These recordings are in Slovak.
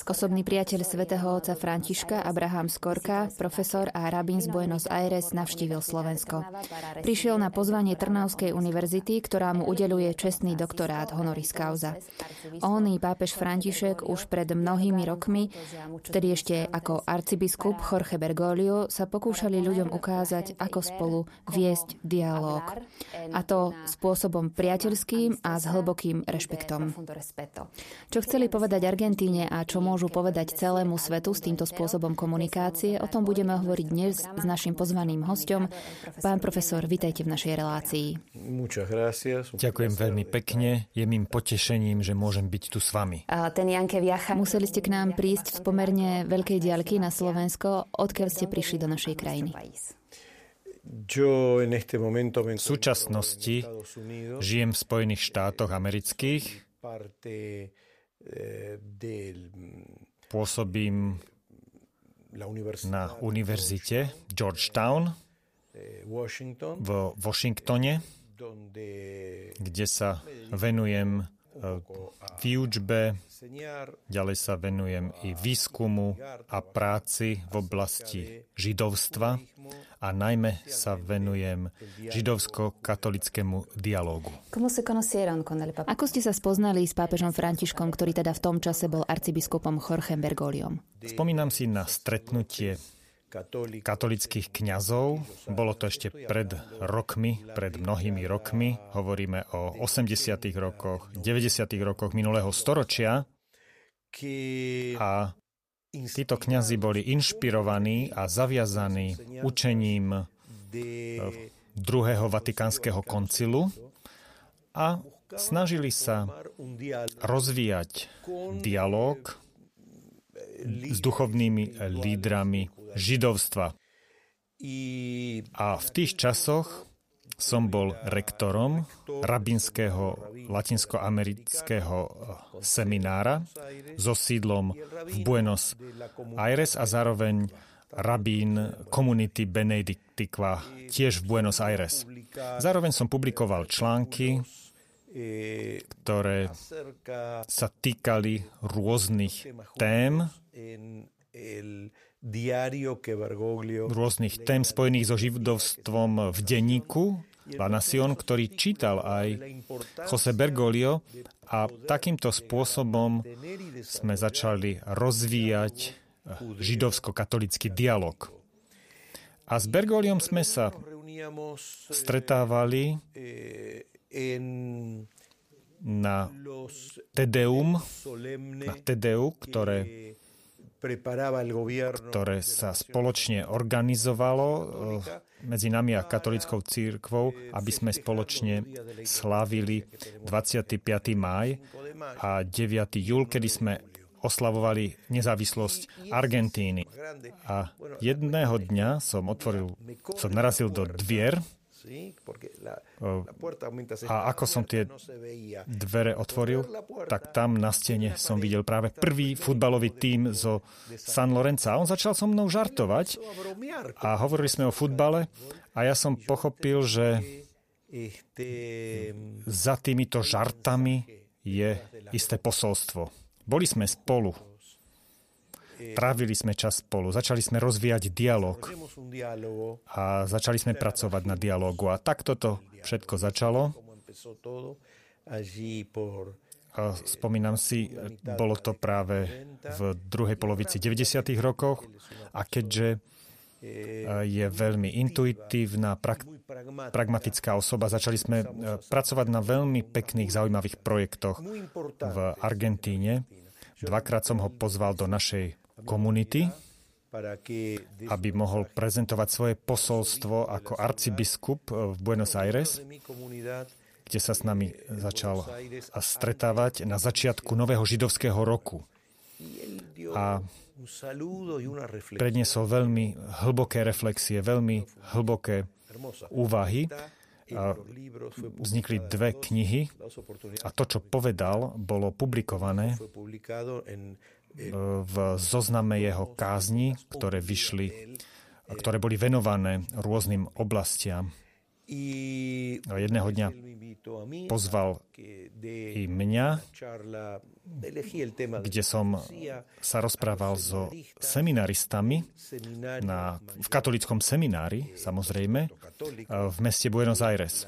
Osobný priateľ svätého otca Františka Abraham Skorka, profesor a rabín z Buenos Aires, navštívil Slovensko. Prišiel na pozvanie Trnavskej univerzity, ktorá mu udeluje čestný doktorát honoris causa. On i pápež František už pred mnohými rokmi, vtedy ešte ako arcibiskup Jorge Bergoglio, sa pokúšali ľuďom ukázať, ako spolu viesť dialog. A to spôsobom priateľským a s hlbokým rešpektom. Čo chceli povedať Argentíne a čo môžu povedať celému svetu s týmto spôsobom komunikácie, o tom budeme hovoriť dnes s našim pozvaným hostom. Pán profesor, vitajte v našej relácii. Ďakujem veľmi pekne. Je mým potešením, že môžem byť tu s vami. Museli ste k nám prísť z pomerne veľkej diaľky na Slovensko. Odkiaľ ste prišli do našej krajiny? V súčasnosti žijem v Spojených štátoch amerických. Pôsobím na univerzite Georgetown v Washingtone, kde sa venujem výučbe, ďalej sa venujem i výskumu a práci v oblasti židovstva a najmä sa venujem židovsko-katolickému dialógu. Ako ste sa spoznali s pápežom Františkom, ktorý teda v tom čase bol arcibiskupom Jorgem Bergoliom? Spomínam si na stretnutie katolických kňazov. Bolo to ešte pred rokmi, pred mnohými rokmi. Hovoríme o 80. rokoch, 90. rokoch minulého storočia. A títo kňazi boli inšpirovaní a zaviazaní učením druhého vatikánskeho koncilu a snažili sa rozvíjať dialog s duchovnými lídrami židovstva. A v tých časoch som bol rektorom rabinského latinskoamerického seminára so sídlom v Buenos Aires a zároveň rabín komunity Benediktikva tiež v Buenos Aires. Zároveň som publikoval články, ktoré sa týkali rôznych tém rôznych tém spojených so židovstvom v denníku La Nación, ktorý čítal aj Jose Bergoglio a takýmto spôsobom sme začali rozvíjať židovsko-katolický dialog. A s Bergoliom sme sa stretávali na Tedeum, na Tedeu, ktoré ktoré sa spoločne organizovalo eh, medzi nami a katolickou církvou, aby sme spoločne slávili 25. maj a 9. júl, kedy sme oslavovali nezávislosť Argentíny. A jedného dňa som otvoril, som narazil do dvier a ako som tie no dvere otvoril, tak tam na stene som videl práve prvý futbalový tím zo San Lorenza. A on začal so mnou žartovať a hovorili sme o futbale a ja som pochopil, že za týmito žartami je isté posolstvo. Boli sme spolu Trávili sme čas spolu, začali sme rozvíjať dialog a začali sme pracovať na dialogu. A tak toto všetko začalo. A spomínam si, bolo to práve v druhej polovici 90. rokoch a keďže je veľmi intuitívna, pra- pragmatická osoba. Začali sme pracovať na veľmi pekných, zaujímavých projektoch v Argentíne. Dvakrát som ho pozval do našej komunity, aby mohol prezentovať svoje posolstvo ako arcibiskup v Buenos Aires, kde sa s nami začal stretávať na začiatku nového židovského roku. A predniesol veľmi hlboké reflexie, veľmi hlboké úvahy. A vznikli dve knihy a to, čo povedal, bolo publikované v zozname jeho kázni, ktoré vyšli, ktoré boli venované rôznym oblastiam. No jedného dňa pozval i mňa, kde som sa rozprával so seminaristami na, v katolickom seminári, samozrejme, v meste Buenos Aires.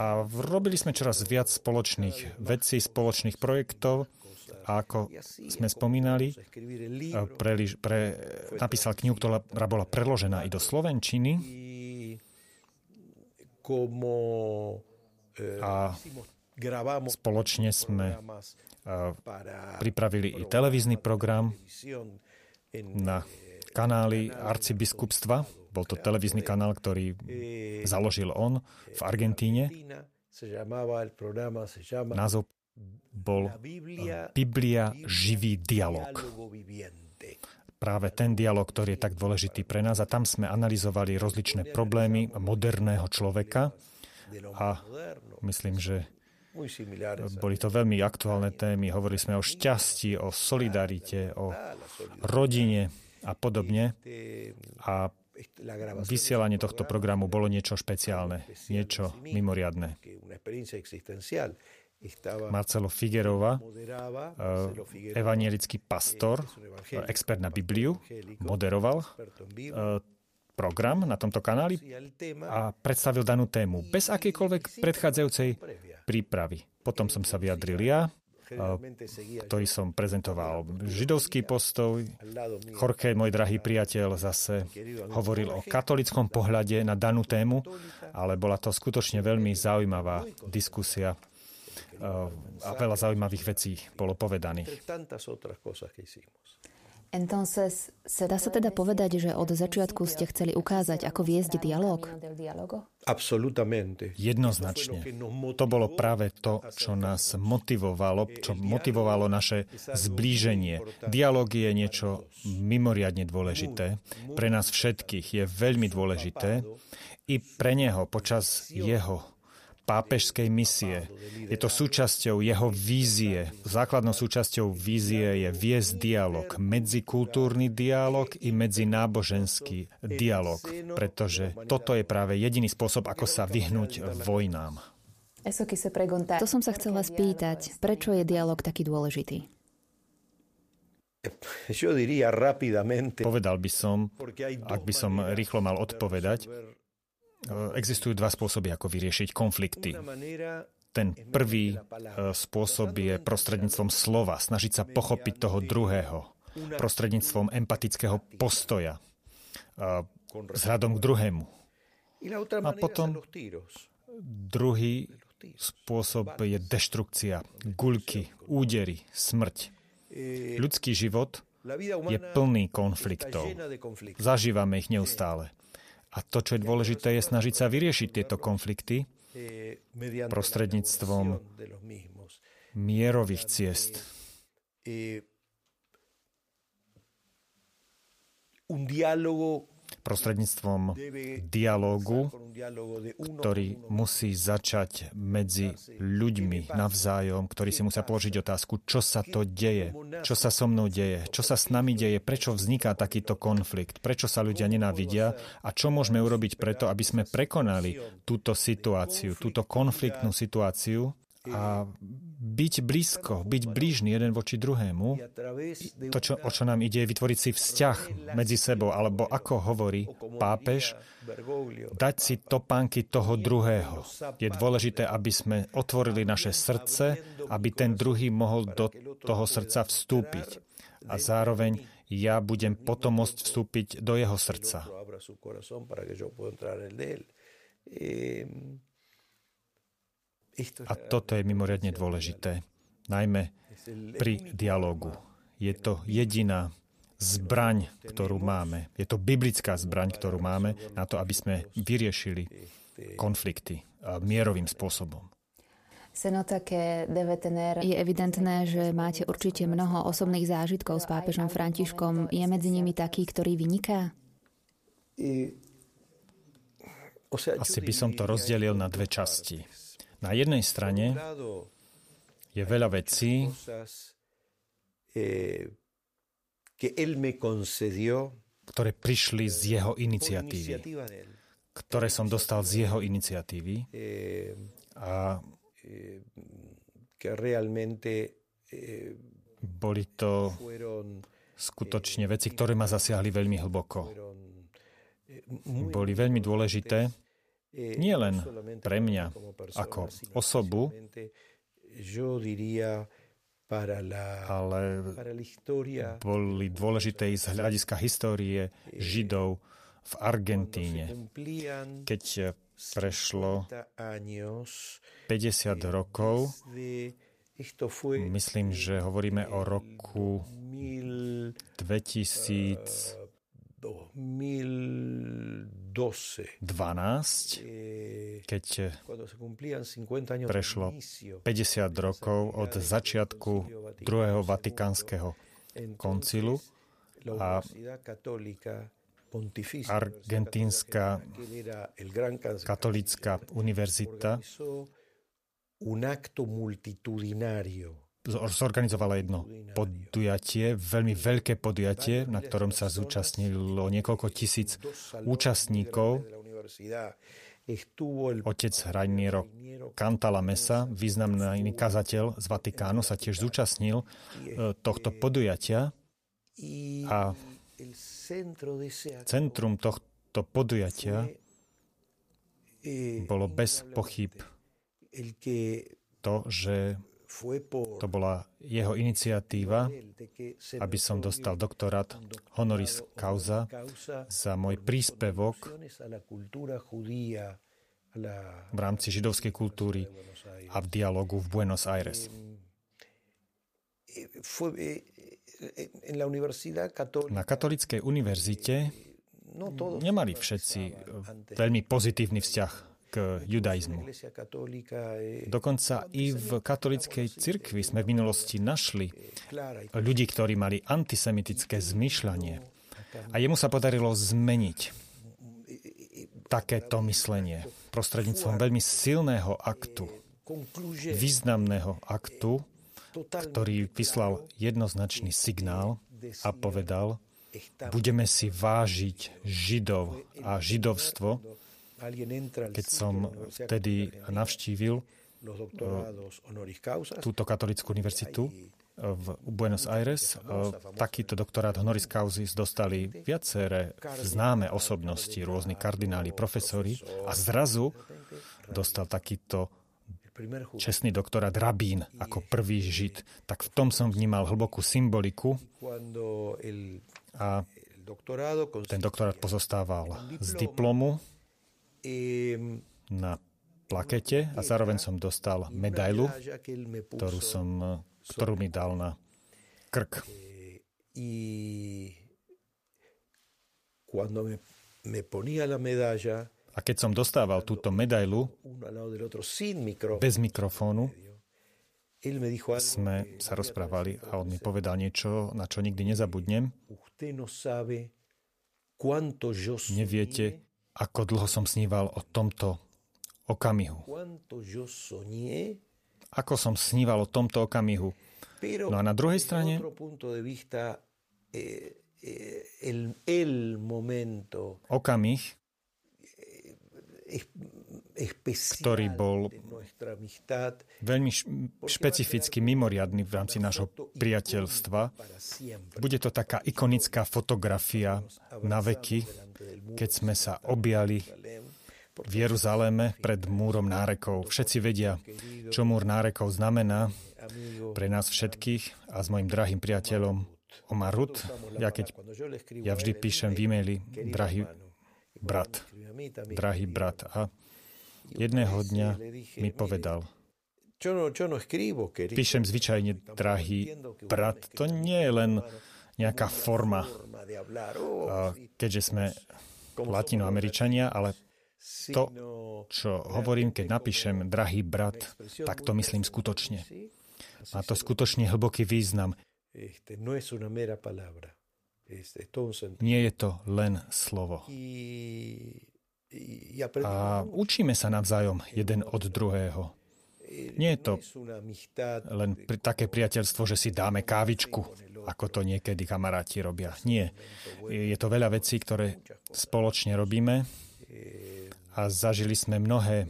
A robili sme čoraz viac spoločných vecí, spoločných projektov a ako sme spomínali, pre, pre, napísal knihu, ktorá bola preložená i do Slovenčiny. A spoločne sme pripravili i televízny program na kanály arcibiskupstva. Bol to televízny kanál, ktorý založil on v Argentíne. Názov bol Biblia živý dialog. Práve ten dialog, ktorý je tak dôležitý pre nás a tam sme analyzovali rozličné problémy moderného človeka a myslím, že boli to veľmi aktuálne témy. Hovorili sme o šťastí, o solidarite, o rodine a podobne. A vysielanie tohto programu bolo niečo špeciálne, niečo mimoriadne. Marcelo Figuerova, eh, evanielický pastor, expert na Bibliu, moderoval eh, program na tomto kanáli a predstavil danú tému. bez akejkoľvek predchádzajúcej prípravy. Potom som sa vyjadril ja, eh, ktorý som prezentoval. židovský postoj. Jorge, môj drahý priateľ, zase hovoril o katolickom pohľade na danú tému, ale bola to skutočne veľmi zaujímavá diskusia a veľa zaujímavých vecí bolo povedaných. Dá sa teda povedať, že od začiatku ste chceli ukázať, ako viesť dialog? Jednoznačne. To bolo práve to, čo nás motivovalo, čo motivovalo naše zblíženie. Dialóg je niečo mimoriadne dôležité. Pre nás všetkých je veľmi dôležité. I pre neho počas jeho pápežskej misie. Je to súčasťou jeho vízie. Základnou súčasťou vízie je viesť dialog, medzikultúrny dialog i medzináboženský dialog, pretože toto je práve jediný spôsob, ako sa vyhnúť vojnám. To som sa chcela spýtať, prečo je dialog taký dôležitý? Povedal by som, ak by som rýchlo mal odpovedať, existujú dva spôsoby, ako vyriešiť konflikty. Ten prvý e, spôsob je prostredníctvom slova, snažiť sa pochopiť toho druhého, prostredníctvom empatického postoja, vzhľadom k druhému. A potom druhý spôsob je deštrukcia, guľky, údery, smrť. Ľudský život je plný konfliktov. Zažívame ich neustále. A to, čo je dôležité, je snažiť sa vyriešiť tieto konflikty prostredníctvom mierových ciest. Un diálogo prostredníctvom dialógu, ktorý musí začať medzi ľuďmi navzájom, ktorí si musia položiť otázku, čo sa to deje, čo sa so mnou deje, čo sa s nami deje, prečo vzniká takýto konflikt, prečo sa ľudia nenávidia a čo môžeme urobiť preto, aby sme prekonali túto situáciu, túto konfliktnú situáciu a byť blízko, byť blížny jeden voči druhému, to, čo, o čo nám ide, je vytvoriť si vzťah medzi sebou, alebo ako hovorí pápež, dať si topánky toho druhého. Je dôležité, aby sme otvorili naše srdce, aby ten druhý mohol do toho srdca vstúpiť. A zároveň ja budem potom môcť vstúpiť do jeho srdca. A toto je mimoriadne dôležité, najmä pri dialogu. Je to jediná zbraň, ktorú máme. Je to biblická zbraň, ktorú máme na to, aby sme vyriešili konflikty mierovým spôsobom. Je evidentné, že máte určite mnoho osobných zážitkov s pápežom Františkom. Je medzi nimi taký, ktorý vyniká? Asi by som to rozdelil na dve časti. Na jednej strane je veľa vecí, ktoré prišli z jeho iniciatívy, ktoré som dostal z jeho iniciatívy. A boli to skutočne veci, ktoré ma zasiahli veľmi hlboko. Boli veľmi dôležité nie len pre mňa ako osobu, ale boli dôležité z hľadiska histórie Židov v Argentíne, keď prešlo 50 rokov. Myslím, že hovoríme o roku 2000 2012, keď prešlo 50 rokov od začiatku druhého vatikánskeho koncilu a Argentínska katolická univerzita un acto multitudinario zorganizovala jedno podujatie, veľmi veľké podujatie, na ktorom sa zúčastnilo niekoľko tisíc účastníkov. Otec Raniero Cantala Mesa, významný kazateľ z Vatikánu, sa tiež zúčastnil e, tohto podujatia a centrum tohto podujatia bolo bez pochyb to, že to bola jeho iniciatíva, aby som dostal doktorát honoris causa za môj príspevok v rámci židovskej kultúry a v dialogu v Buenos Aires. Na katolickej univerzite nemali všetci veľmi pozitívny vzťah k judaizmu. Dokonca i v katolickej cirkvi sme v minulosti našli ľudí, ktorí mali antisemitické zmyšľanie. A jemu sa podarilo zmeniť takéto myslenie prostredníctvom veľmi silného aktu, významného aktu, ktorý vyslal jednoznačný signál a povedal, budeme si vážiť Židov a židovstvo keď som vtedy navštívil túto katolickú univerzitu v Buenos Aires. Takýto doktorát honoris causis dostali viaceré známe osobnosti, rôzni kardináli, profesori a zrazu dostal takýto čestný doktorát rabín ako prvý žid. Tak v tom som vnímal hlbokú symboliku a ten doktorát pozostával z diplomu, na plakete a zároveň som dostal medailu, ktorú, som, ktorú mi dal na krk. A keď som dostával túto medailu bez mikrofónu, sme sa rozprávali a on mi povedal niečo, na čo nikdy nezabudnem. Neviete, ako dlho som sníval o tomto okamihu. Ako som sníval o tomto okamihu. No a na druhej strane eh, eh, okamih, ktorý bol veľmi špecificky mimoriadný v rámci nášho priateľstva. Bude to taká ikonická fotografia na veky, keď sme sa objali v Jeruzaléme pred múrom nárekov. Všetci vedia, čo múr nárekov znamená pre nás všetkých a s mojim drahým priateľom Omarut. Ja keď ja vždy píšem v e-maili drahý brat, drahý brat. A jedného dňa mi povedal, píšem zvyčajne drahý brat. To nie je len nejaká forma, keďže sme latinoameričania, ale to, čo hovorím, keď napíšem drahý brat, tak to myslím skutočne. Má to skutočne hlboký význam. Nie je to len slovo. A učíme sa navzájom jeden od druhého. Nie je to len pri, také priateľstvo, že si dáme kávičku, ako to niekedy kamaráti robia. Nie. Je to veľa vecí, ktoré spoločne robíme a zažili sme mnohé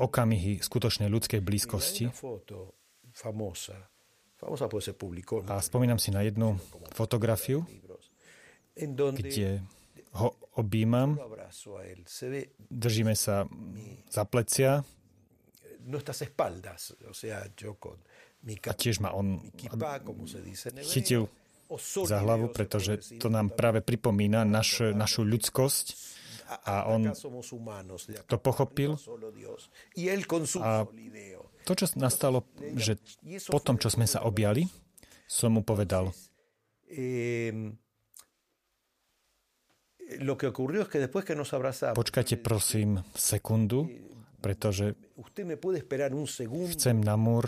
okamihy skutočnej ľudskej blízkosti. A spomínam si na jednu fotografiu, kde ho objímam, držíme sa za plecia a tiež ma on chytil za hlavu, pretože to nám práve pripomína naš, našu ľudskosť a on to pochopil. A to, čo nastalo, že po tom, čo sme sa objali, som mu povedal, počkajte prosím sekundu, pretože chcem na múr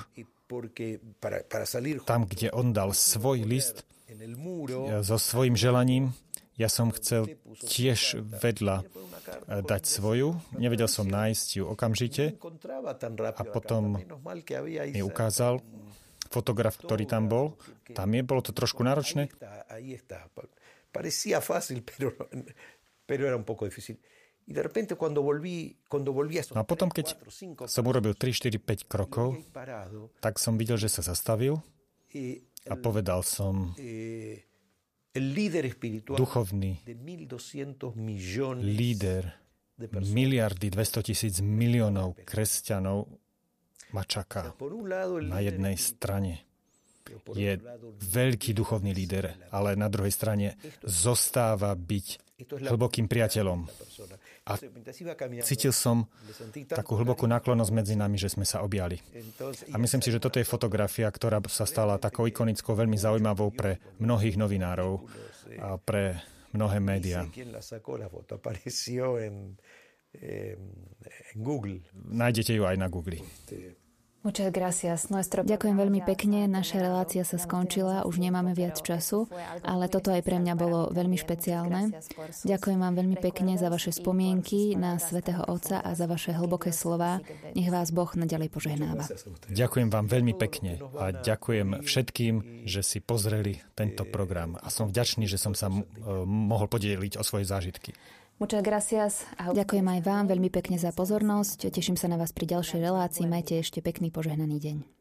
tam, kde on dal svoj list so svojim želaním, ja som chcel tiež vedľa eh, dať svoju. Nevedel som nájsť ju okamžite a potom mi ukázal fotograf, ktorý tam bol. Tam je, bolo to trošku náročné. No a potom, keď som urobil 3, 4, 5 krokov, tak som videl, že sa zastavil a povedal som, duchovný líder miliardy 200 tisíc miliónov kresťanov ma čaká na jednej strane. Je veľký duchovný líder, ale na druhej strane zostáva byť hlbokým priateľom. A cítil som takú hlbokú náklonosť medzi nami, že sme sa objali. A myslím si, že toto je fotografia, ktorá sa stala takou ikonickou, veľmi zaujímavou pre mnohých novinárov a pre mnohé médiá. Nájdete ju aj na Google. Muchas gracias. Nuestro... Ďakujem veľmi pekne. Naša relácia sa skončila, už nemáme viac času, ale toto aj pre mňa bolo veľmi špeciálne. Ďakujem vám veľmi pekne za vaše spomienky na svätého Otca a za vaše hlboké slova. Nech vás Boh naďalej požehnáva. Ďakujem vám veľmi pekne a ďakujem všetkým, že si pozreli tento program a som vďačný, že som sa mohol podeliť o svoje zážitky. Muchas gracias. Ďakujem aj vám veľmi pekne za pozornosť. Teším sa na vás pri ďalšej relácii. Majte ešte pekný požehnaný deň.